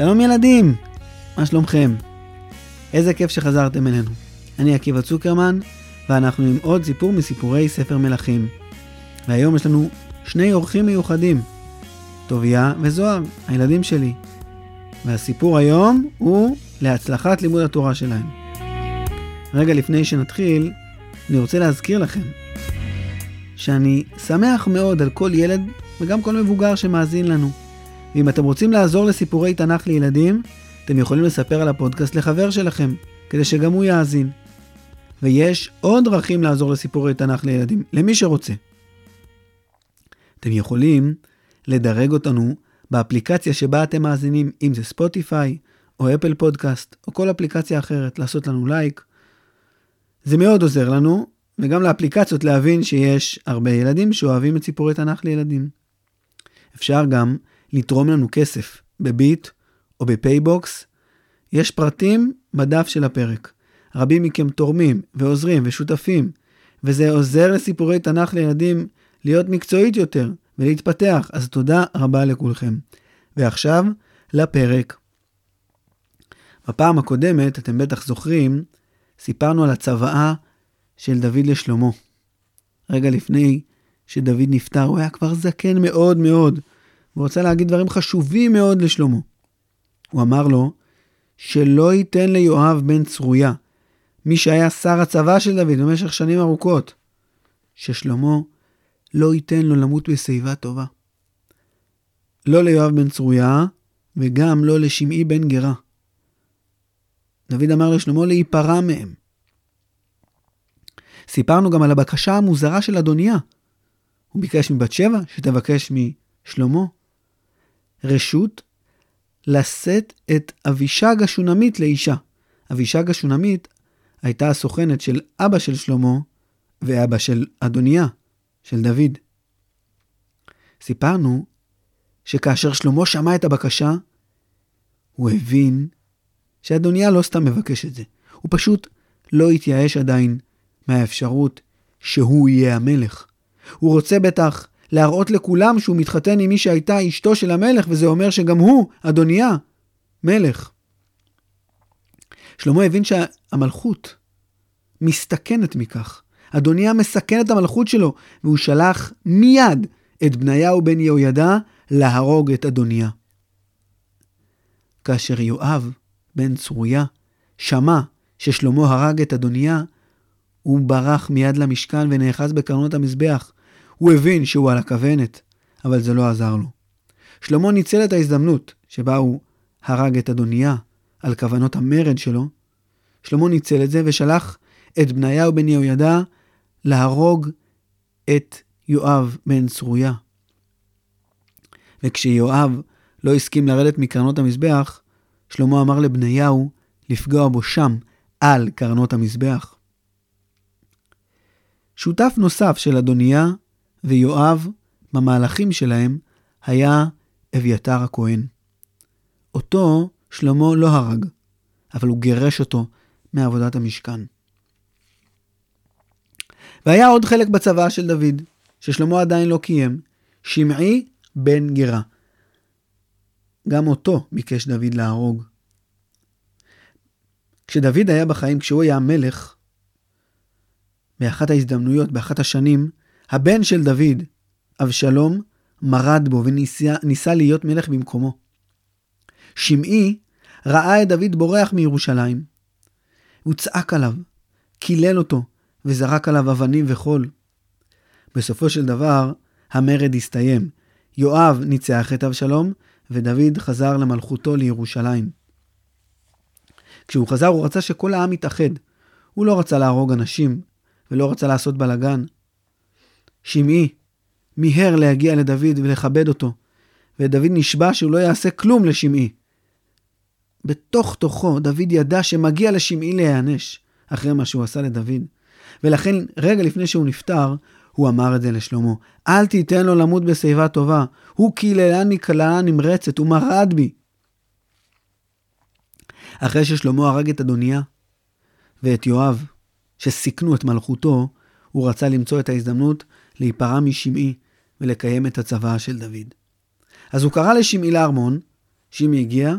שלום ילדים, מה שלומכם? איזה כיף שחזרתם אלינו. אני עקיבא צוקרמן, ואנחנו עם עוד סיפור מסיפורי ספר מלכים. והיום יש לנו שני אורחים מיוחדים, טוביה וזוהר, הילדים שלי. והסיפור היום הוא להצלחת לימוד התורה שלהם. רגע לפני שנתחיל, אני רוצה להזכיר לכם שאני שמח מאוד על כל ילד וגם כל מבוגר שמאזין לנו. ואם אתם רוצים לעזור לסיפורי תנ"ך לילדים, אתם יכולים לספר על הפודקאסט לחבר שלכם, כדי שגם הוא יאזין. ויש עוד דרכים לעזור לסיפורי תנ"ך לילדים, למי שרוצה. אתם יכולים לדרג אותנו באפליקציה שבה אתם מאזינים, אם זה ספוטיפיי, או אפל פודקאסט, או כל אפליקציה אחרת, לעשות לנו לייק. זה מאוד עוזר לנו, וגם לאפליקציות להבין שיש הרבה ילדים שאוהבים את סיפורי תנ"ך לילדים. אפשר גם לתרום לנו כסף בביט או בפייבוקס. יש פרטים בדף של הפרק. רבים מכם תורמים ועוזרים ושותפים, וזה עוזר לסיפורי תנ"ך לילדים להיות מקצועית יותר ולהתפתח, אז תודה רבה לכולכם. ועכשיו, לפרק. בפעם הקודמת, אתם בטח זוכרים, סיפרנו על הצוואה של דוד לשלמה. רגע לפני שדוד נפטר, הוא היה כבר זקן מאוד מאוד, והוא רצה להגיד דברים חשובים מאוד לשלמה. הוא אמר לו שלא ייתן ליואב בן צרויה, מי שהיה שר הצבא של דוד במשך שנים ארוכות, ששלמה לא ייתן לו למות בשיבה טובה. לא ליואב בן צרויה, וגם לא לשמעי בן גרה. דוד אמר לשלמה להיפרע מהם. סיפרנו גם על הבקשה המוזרה של אדוניה. הוא ביקש מבת שבע שתבקש משלמה רשות לשאת את אבישג השונמית לאישה. אבישג השונמית הייתה הסוכנת של אבא של שלמה ואבא של אדוניה, של דוד. סיפרנו שכאשר שלמה שמע את הבקשה, הוא הבין שאדוניה לא סתם מבקש את זה, הוא פשוט לא התייאש עדיין מהאפשרות שהוא יהיה המלך. הוא רוצה בטח להראות לכולם שהוא מתחתן עם מי שהייתה אשתו של המלך, וזה אומר שגם הוא, אדוניה, מלך. שלמה הבין שהמלכות מסתכנת מכך. אדוניה מסכן את המלכות שלו, והוא שלח מיד את בניהו בן יהוידע להרוג את אדוניה. כאשר יואב בן צרויה שמע ששלמה הרג את אדוניה, הוא ברח מיד למשכן ונאחז בקרנות המזבח. הוא הבין שהוא על הכוונת, אבל זה לא עזר לו. שלמה ניצל את ההזדמנות שבה הוא הרג את אדוניה על כוונות המרד שלו. שלמה ניצל את זה ושלח את בניהו בן יהוידע להרוג את יואב בן צרויה. וכשיואב לא הסכים לרדת מקרנות המזבח, שלמה אמר לבניהו לפגוע בו שם, על קרנות המזבח. שותף נוסף של אדוניה ויואב במהלכים שלהם היה אביתר הכהן. אותו שלמה לא הרג, אבל הוא גירש אותו מעבודת המשכן. והיה עוד חלק בצבא של דוד, ששלמה עדיין לא קיים, שמעי בן גרה. גם אותו ביקש דוד להרוג. כשדוד היה בחיים, כשהוא היה המלך, באחת ההזדמנויות, באחת השנים, הבן של דוד, אבשלום, מרד בו וניסה להיות מלך במקומו. שמעי ראה את דוד בורח מירושלים. הוא צעק עליו, קילל אותו, וזרק עליו אבנים וחול. בסופו של דבר, המרד הסתיים. יואב ניצח את אבשלום, ודוד חזר למלכותו לירושלים. כשהוא חזר, הוא רצה שכל העם יתאחד. הוא לא רצה להרוג אנשים, ולא רצה לעשות בלאגן. שמעי מיהר להגיע לדוד ולכבד אותו, ודוד נשבע שהוא לא יעשה כלום לשמעי. בתוך תוכו דוד ידע שמגיע לשמעי להיענש אחרי מה שהוא עשה לדוד. ולכן רגע לפני שהוא נפטר, הוא אמר את זה לשלמה. אל תיתן לו למות בשיבה טובה. הוא קיללני קללה נמרצת, הוא מרד בי. אחרי ששלמה הרג את אדוניה ואת יואב, שסיכנו את מלכותו, הוא רצה למצוא את ההזדמנות להיפרע משמעי ולקיים את הצוואה של דוד. אז הוא קרא לשמעי לארמון, שמעי הגיע,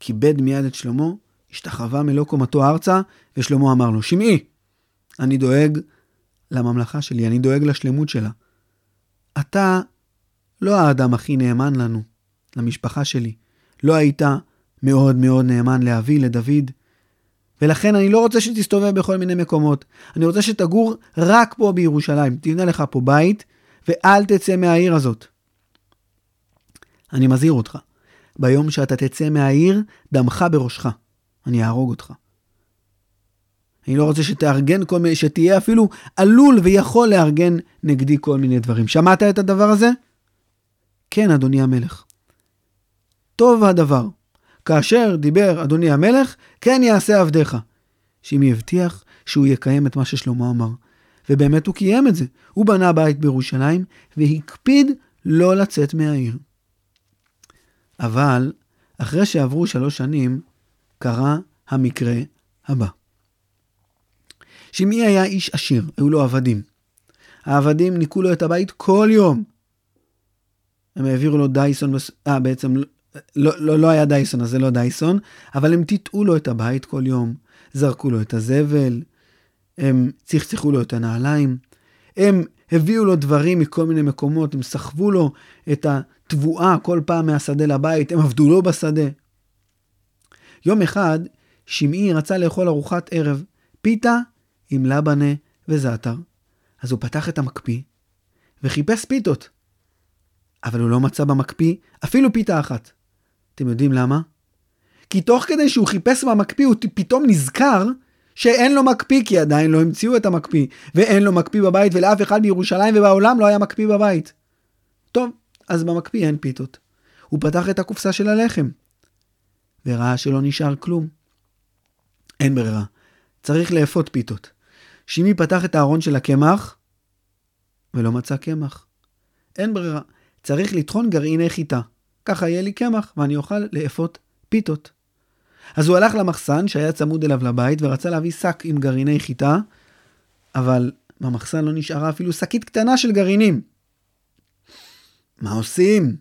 כיבד מיד את שלמה, השתחווה מלוא קומתו ארצה, ושלמה אמר לו, שמעי, אני דואג לממלכה שלי, אני דואג לשלמות שלה. אתה לא האדם הכי נאמן לנו, למשפחה שלי. לא היית מאוד מאוד נאמן לאבי, לדוד, ולכן אני לא רוצה שתסתובב בכל מיני מקומות. אני רוצה שתגור רק פה בירושלים. תבנה לך פה בית, ואל תצא מהעיר הזאת. אני מזהיר אותך, ביום שאתה תצא מהעיר, דמך בראשך. אני אהרוג אותך. אני לא רוצה שתארגן כל מיני, שתהיה אפילו עלול ויכול לארגן נגדי כל מיני דברים. שמעת את הדבר הזה? כן, אדוני המלך. טוב הדבר. כאשר דיבר אדוני המלך, כן יעשה עבדיך. שימי הבטיח שהוא יקיים את מה ששלמה אמר. ובאמת הוא קיים את זה. הוא בנה בית בירושלים, והקפיד לא לצאת מהעיר. אבל, אחרי שעברו שלוש שנים, קרה המקרה הבא. שמעי היה איש עשיר, היו לו עבדים. העבדים ניקו לו את הבית כל יום. הם העבירו לו דייסון, אה, בעצם לא, לא, לא היה דייסון, אז זה לא דייסון, אבל הם טיטאו לו את הבית כל יום, זרקו לו את הזבל, הם צחצחו לו את הנעליים, הם הביאו לו דברים מכל מיני מקומות, הם סחבו לו את התבואה כל פעם מהשדה לבית, הם עבדו לו בשדה. יום אחד, שמעי רצה לאכול ארוחת ערב, פיתה עם לבנה וזעתר. אז הוא פתח את המקפיא וחיפש פיתות. אבל הוא לא מצא במקפיא אפילו פיתה אחת. אתם יודעים למה? כי תוך כדי שהוא חיפש במקפיא הוא פתאום נזכר שאין לו מקפיא כי עדיין לא המציאו את המקפיא ואין לו מקפיא בבית ולאף אחד בירושלים ובעולם לא היה מקפיא בבית. טוב, אז במקפיא אין פיתות. הוא פתח את הקופסה של הלחם וראה שלא נשאר כלום. אין ברירה, צריך לאפות פיתות. שימי פתח את הארון של הקמח ולא מצא קמח. אין ברירה, צריך לטחון גרעיני חיטה. ככה יהיה לי קמח ואני אוכל לאפות פיתות. אז הוא הלך למחסן שהיה צמוד אליו לבית ורצה להביא שק עם גרעיני חיטה, אבל במחסן לא נשארה אפילו שקית קטנה של גרעינים. מה עושים?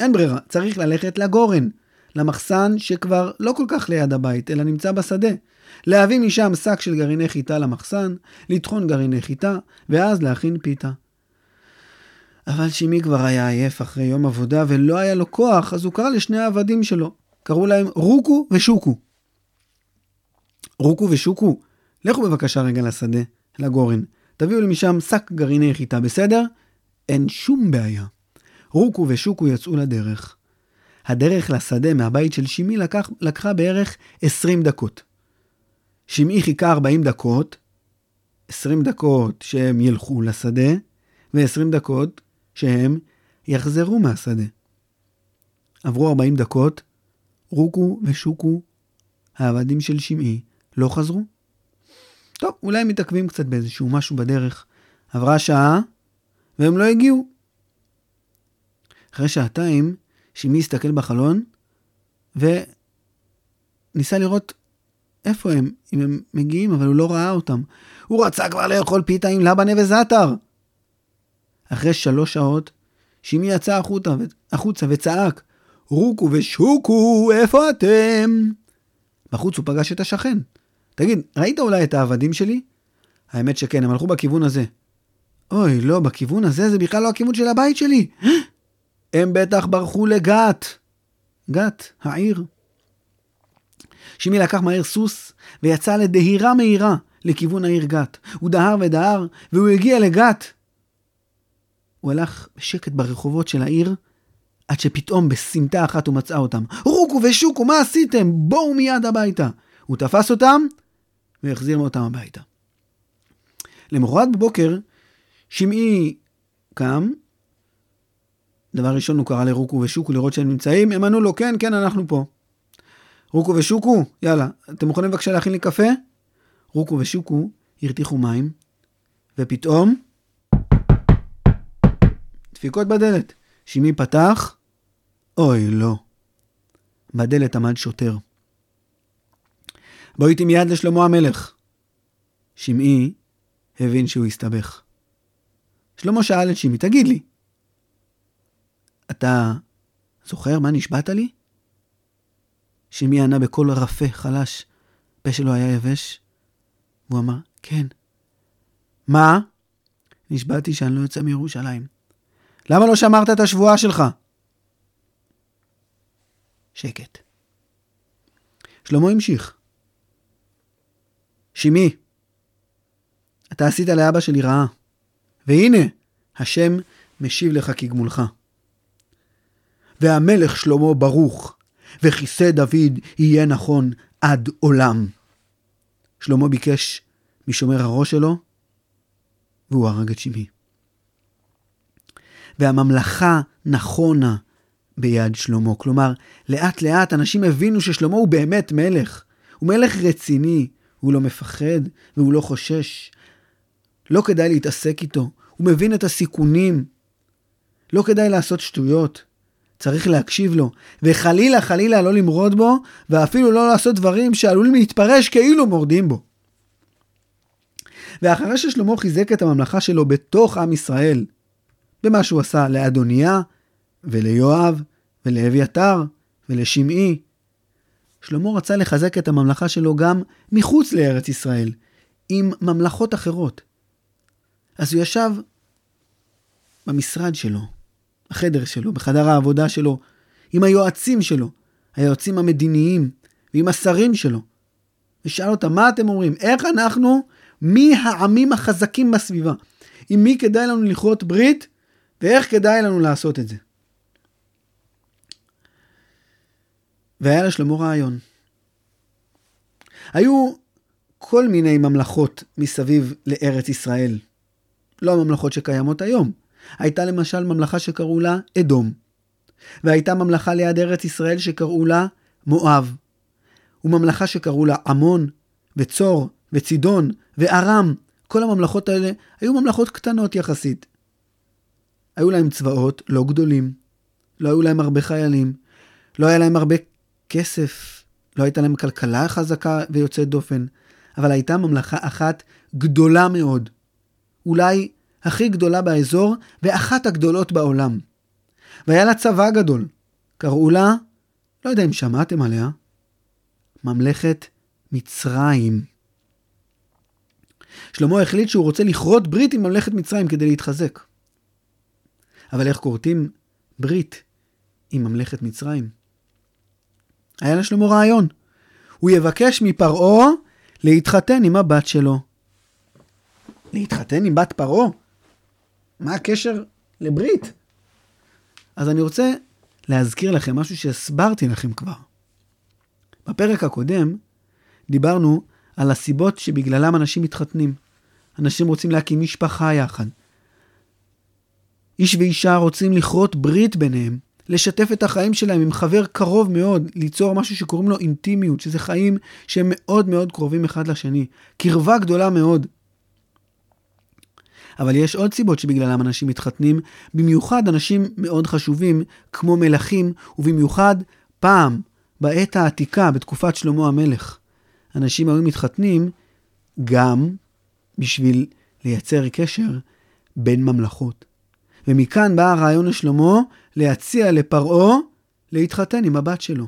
אין ברירה, צריך ללכת לגורן, למחסן שכבר לא כל כך ליד הבית, אלא נמצא בשדה. להביא משם שק של גרעיני חיטה למחסן, לטחון גרעיני חיטה, ואז להכין פיתה. אבל שימי כבר היה עייף אחרי יום עבודה ולא היה לו כוח, אז הוא קרא לשני העבדים שלו. קראו להם רוקו ושוקו. רוקו ושוקו, לכו בבקשה רגע לשדה, לגורן. תביאו לי משם שק גרעיני חיטה, בסדר? אין שום בעיה. רוקו ושוקו יצאו לדרך. הדרך לשדה מהבית של שימי לקח, לקחה בערך 20 דקות. שימי חיכה 40 דקות, 20 דקות שהם ילכו לשדה, ו-20 דקות שהם יחזרו מהשדה. עברו 40 דקות, רוקו ושוקו, העבדים של שמעי, לא חזרו. טוב, אולי הם מתעכבים קצת באיזשהו משהו בדרך. עברה שעה, והם לא הגיעו. אחרי שעתיים, שמעי הסתכל בחלון, וניסה לראות איפה הם, אם הם מגיעים, אבל הוא לא ראה אותם. הוא רצה כבר לאכול פיתה עם לבנה וזעתר. אחרי שלוש שעות, שימי יצא החוצה, החוצה וצעק, רוקו ושוקו, איפה אתם? בחוץ הוא פגש את השכן. תגיד, ראית אולי את העבדים שלי? האמת שכן, הם הלכו בכיוון הזה. אוי, לא, בכיוון הזה זה בכלל לא הכיוון של הבית שלי. הם בטח ברחו לגת. גת, העיר. שימי לקח מהר סוס ויצא לדהירה מהירה לכיוון העיר גת. הוא דהר ודהר, והוא הגיע לגת. הוא הלך בשקט ברחובות של העיר, עד שפתאום בסמטה אחת הוא מצא אותם. רוקו ושוקו, מה עשיתם? בואו מיד הביתה. הוא תפס אותם והחזיר אותם הביתה. למחרת בבוקר, שמעי קם, דבר ראשון הוא קרא לרוקו ושוקו לראות שהם נמצאים, הם ענו לו, כן, כן, אנחנו פה. רוקו ושוקו, יאללה, אתם מוכנים בבקשה להכין לי קפה? רוקו ושוקו הרתיחו מים, ופתאום דפיקות בדלת. שמעי פתח, אוי, לא. בדלת עמד שוטר. בוא איתי מיד לשלמה המלך. שמעי הבין שהוא הסתבך. שלמה שאל את שמעי, תגיד לי, אתה זוכר מה נשבעת לי? שמי ענה בקול רפה, חלש, פה שלו היה יבש, והוא אמר, כן. מה? נשבעתי שאני לא יוצא מירושלים. למה לא שמרת את השבועה שלך? שקט. שלמה המשיך. שמי, אתה עשית לאבא שלי רעה, והנה, השם משיב לך כגמולך. והמלך שלמה ברוך, וכיסא דוד יהיה נכון עד עולם. שלמה ביקש משומר הראש שלו, והוא הרג את שמי. והממלכה נכונה ביד שלמה. כלומר, לאט לאט אנשים הבינו ששלמה הוא באמת מלך. הוא מלך רציני, הוא לא מפחד והוא לא חושש. לא כדאי להתעסק איתו, הוא מבין את הסיכונים. לא כדאי לעשות שטויות. צריך להקשיב לו, וחלילה חלילה לא למרוד בו, ואפילו לא לעשות דברים שעלולים להתפרש כאילו מורדים בו. ואחרי ששלמה חיזק את הממלכה שלו בתוך עם ישראל, במה שהוא עשה לאדוניה וליואב ולאביתר ולשמעי, שלמה רצה לחזק את הממלכה שלו גם מחוץ לארץ ישראל, עם ממלכות אחרות. אז הוא ישב במשרד שלו, בחדר שלו, בחדר העבודה שלו, עם היועצים שלו, היועצים המדיניים, ועם השרים שלו, ושאל אותם, מה אתם אומרים? איך אנחנו, מי העמים החזקים בסביבה? עם מי כדאי לנו לכרות ברית, ואיך כדאי לנו לעשות את זה? והיה לשלמה רעיון. היו כל מיני ממלכות מסביב לארץ ישראל. לא הממלכות שקיימות היום. הייתה למשל ממלכה שקראו לה אדום. והייתה ממלכה ליד ארץ ישראל שקראו לה מואב. וממלכה שקראו לה עמון, וצור, וצידון, וארם. כל הממלכות האלה היו ממלכות קטנות יחסית. היו להם צבאות לא גדולים, לא היו להם הרבה חיילים, לא היה להם הרבה כסף, לא הייתה להם כלכלה חזקה ויוצאת דופן, אבל הייתה ממלכה אחת גדולה מאוד. אולי הכי גדולה באזור ואחת הגדולות בעולם. והיה לה צבא גדול. קראו לה, לא יודע אם שמעתם עליה, ממלכת מצרים. שלמה החליט שהוא רוצה לכרות ברית עם ממלכת מצרים כדי להתחזק. אבל איך כורתים ברית עם ממלכת מצרים? היה לשלמה רעיון. הוא יבקש מפרעה להתחתן עם הבת שלו. להתחתן עם בת פרעה? מה הקשר לברית? אז אני רוצה להזכיר לכם משהו שהסברתי לכם כבר. בפרק הקודם דיברנו על הסיבות שבגללם אנשים מתחתנים. אנשים רוצים להקים משפחה יחד. איש ואישה רוצים לכרות ברית ביניהם, לשתף את החיים שלהם עם חבר קרוב מאוד, ליצור משהו שקוראים לו אינטימיות, שזה חיים שהם מאוד מאוד קרובים אחד לשני. קרבה גדולה מאוד. אבל יש עוד סיבות שבגללם אנשים מתחתנים, במיוחד אנשים מאוד חשובים, כמו מלכים, ובמיוחד פעם, בעת העתיקה, בתקופת שלמה המלך. אנשים היו מתחתנים גם בשביל לייצר קשר בין ממלכות. ומכאן בא הרעיון לשלמה להציע לפרעה להתחתן עם הבת שלו.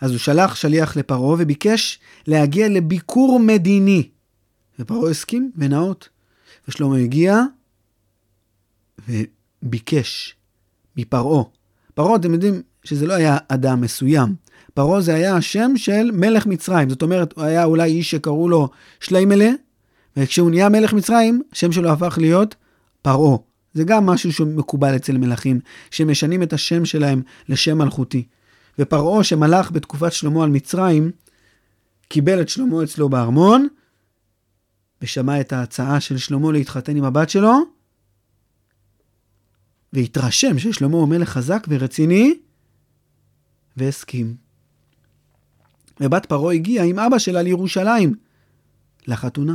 אז הוא שלח שליח לפרעה וביקש להגיע לביקור מדיני. ופרעה הסכים ונאות. ושלמה הגיע וביקש מפרעה. פרעה, אתם יודעים שזה לא היה אדם מסוים. פרעה זה היה השם של מלך מצרים. זאת אומרת, הוא היה אולי איש שקראו לו שליימלה, וכשהוא נהיה מלך מצרים, השם שלו הפך להיות פרעה. זה גם משהו שמקובל אצל מלכים, שמשנים את השם שלהם לשם מלכותי. ופרעה שמלך בתקופת שלמה על מצרים, קיבל את שלמה אצלו בארמון, ושמע את ההצעה של שלמה להתחתן עם הבת שלו, והתרשם ששלמה הוא מלך חזק ורציני, והסכים. ובת פרעה הגיעה עם אבא שלה לירושלים, לחתונה.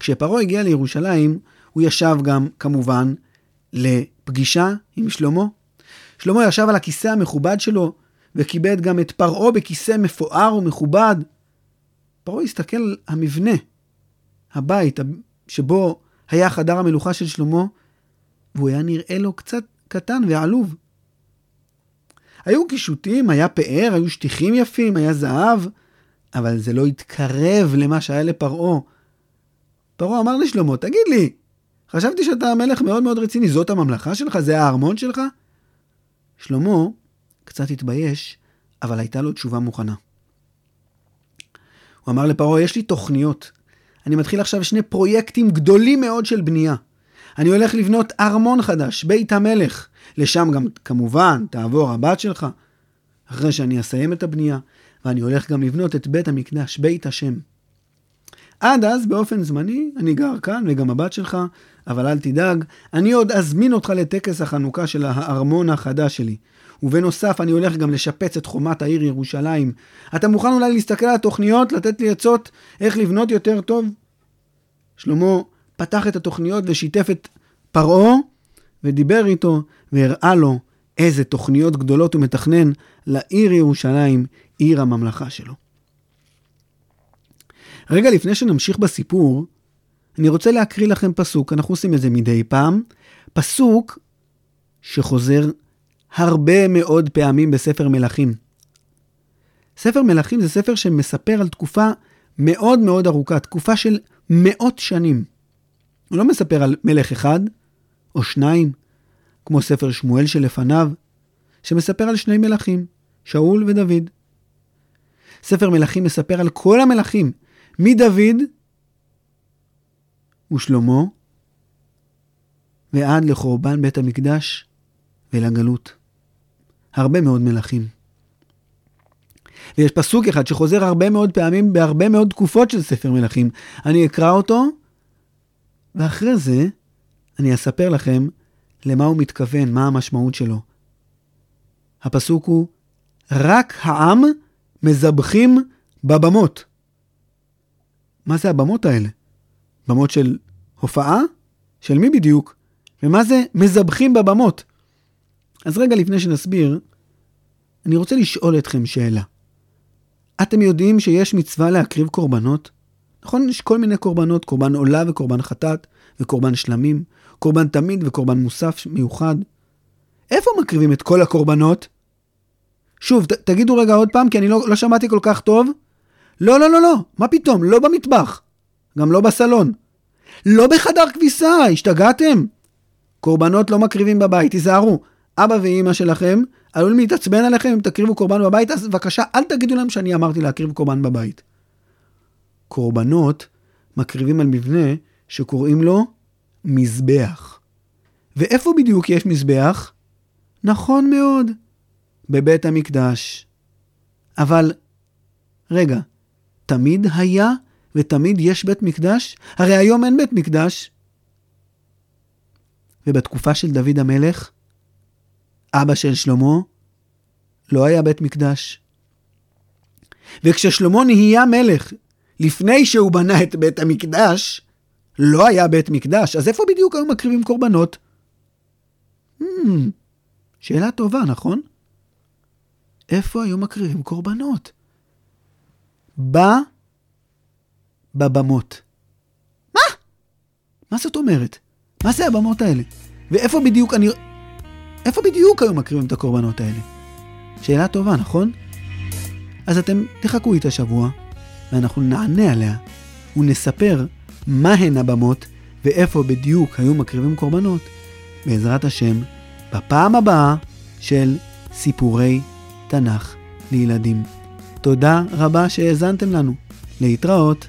כשפרעה הגיע לירושלים, הוא ישב גם, כמובן, לפגישה עם שלמה. שלמה ישב על הכיסא המכובד שלו, וכיבד גם את פרעה בכיסא מפואר ומכובד. פרעה הסתכל על המבנה, הבית שבו היה חדר המלוכה של שלמה, והוא היה נראה לו קצת קטן ועלוב. היו קישוטים, היה פאר, היו שטיחים יפים, היה זהב, אבל זה לא התקרב למה שהיה לפרעה. פרעה אמר לשלמה, תגיד לי, חשבתי שאתה מלך מאוד מאוד רציני, זאת הממלכה שלך? זה הארמון שלך? שלמה קצת התבייש, אבל הייתה לו תשובה מוכנה. הוא אמר לפרעה, יש לי תוכניות. אני מתחיל עכשיו שני פרויקטים גדולים מאוד של בנייה. אני הולך לבנות ארמון חדש, בית המלך. לשם גם, כמובן, תעבור הבת שלך, אחרי שאני אסיים את הבנייה, ואני הולך גם לבנות את בית המקדש, בית השם. עד אז, באופן זמני, אני גר כאן, וגם הבת שלך, אבל אל תדאג, אני עוד אזמין אותך לטקס החנוכה של הארמון החדש שלי. ובנוסף, אני הולך גם לשפץ את חומת העיר ירושלים. אתה מוכן אולי להסתכל על התוכניות, לתת לי עצות איך לבנות יותר טוב? שלמה פתח את התוכניות ושיתף את פרעה, ודיבר איתו, והראה לו איזה תוכניות גדולות הוא מתכנן לעיר ירושלים, עיר הממלכה שלו. רגע לפני שנמשיך בסיפור, אני רוצה להקריא לכם פסוק, אנחנו עושים את זה מדי פעם, פסוק שחוזר הרבה מאוד פעמים בספר מלכים. ספר מלכים זה ספר שמספר על תקופה מאוד מאוד ארוכה, תקופה של מאות שנים. הוא לא מספר על מלך אחד או שניים, כמו ספר שמואל שלפניו, שמספר על שני מלכים, שאול ודוד. ספר מלכים מספר על כל המלכים, מדוד ושלמה ועד לחורבן בית המקדש ולגלות. הרבה מאוד מלכים. ויש פסוק אחד שחוזר הרבה מאוד פעמים בהרבה מאוד תקופות של ספר מלכים. אני אקרא אותו, ואחרי זה אני אספר לכם למה הוא מתכוון, מה המשמעות שלו. הפסוק הוא, רק העם מזבחים בבמות. מה זה הבמות האלה? במות של הופעה? של מי בדיוק? ומה זה מזבחים בבמות? אז רגע לפני שנסביר, אני רוצה לשאול אתכם שאלה. אתם יודעים שיש מצווה להקריב קורבנות? נכון, יש כל מיני קורבנות, קורבן עולה וקורבן חטאת, וקורבן שלמים, קורבן תמיד וקורבן מוסף מיוחד. איפה מקריבים את כל הקורבנות? שוב, ת, תגידו רגע עוד פעם, כי אני לא, לא שמעתי כל כך טוב. לא, לא, לא, לא, מה פתאום, לא במטבח. גם לא בסלון. לא בחדר כביסה, השתגעתם? קורבנות לא מקריבים בבית, תיזהרו. אבא ואימא שלכם עלולים להתעצבן עליכם אם תקריבו קורבן בבית, אז בבקשה אל תגידו להם שאני אמרתי להקריב קורבן בבית. קורבנות מקריבים על מבנה שקוראים לו מזבח. ואיפה בדיוק יש מזבח? נכון מאוד, בבית המקדש. אבל, רגע, תמיד היה ותמיד יש בית מקדש? הרי היום אין בית מקדש. ובתקופה של דוד המלך, אבא של שלמה, לא היה בית מקדש. וכששלמה נהיה מלך, לפני שהוא בנה את בית המקדש, לא היה בית מקדש, אז איפה בדיוק היו מקריבים קורבנות? Hmm, שאלה טובה, נכון? איפה היו מקריבים קורבנות? בא בבמות. מה? מה זאת אומרת? מה זה הבמות האלה? ואיפה בדיוק אני... איפה בדיוק היו מקריבים את הקורבנות האלה? שאלה טובה, נכון? אז אתם תחכו איתה שבוע, ואנחנו נענה עליה, ונספר מהן הבמות ואיפה בדיוק היו מקריבים קורבנות, בעזרת השם, בפעם הבאה של סיפורי תנ"ך לילדים. תודה רבה שהאזנתם לנו. להתראות.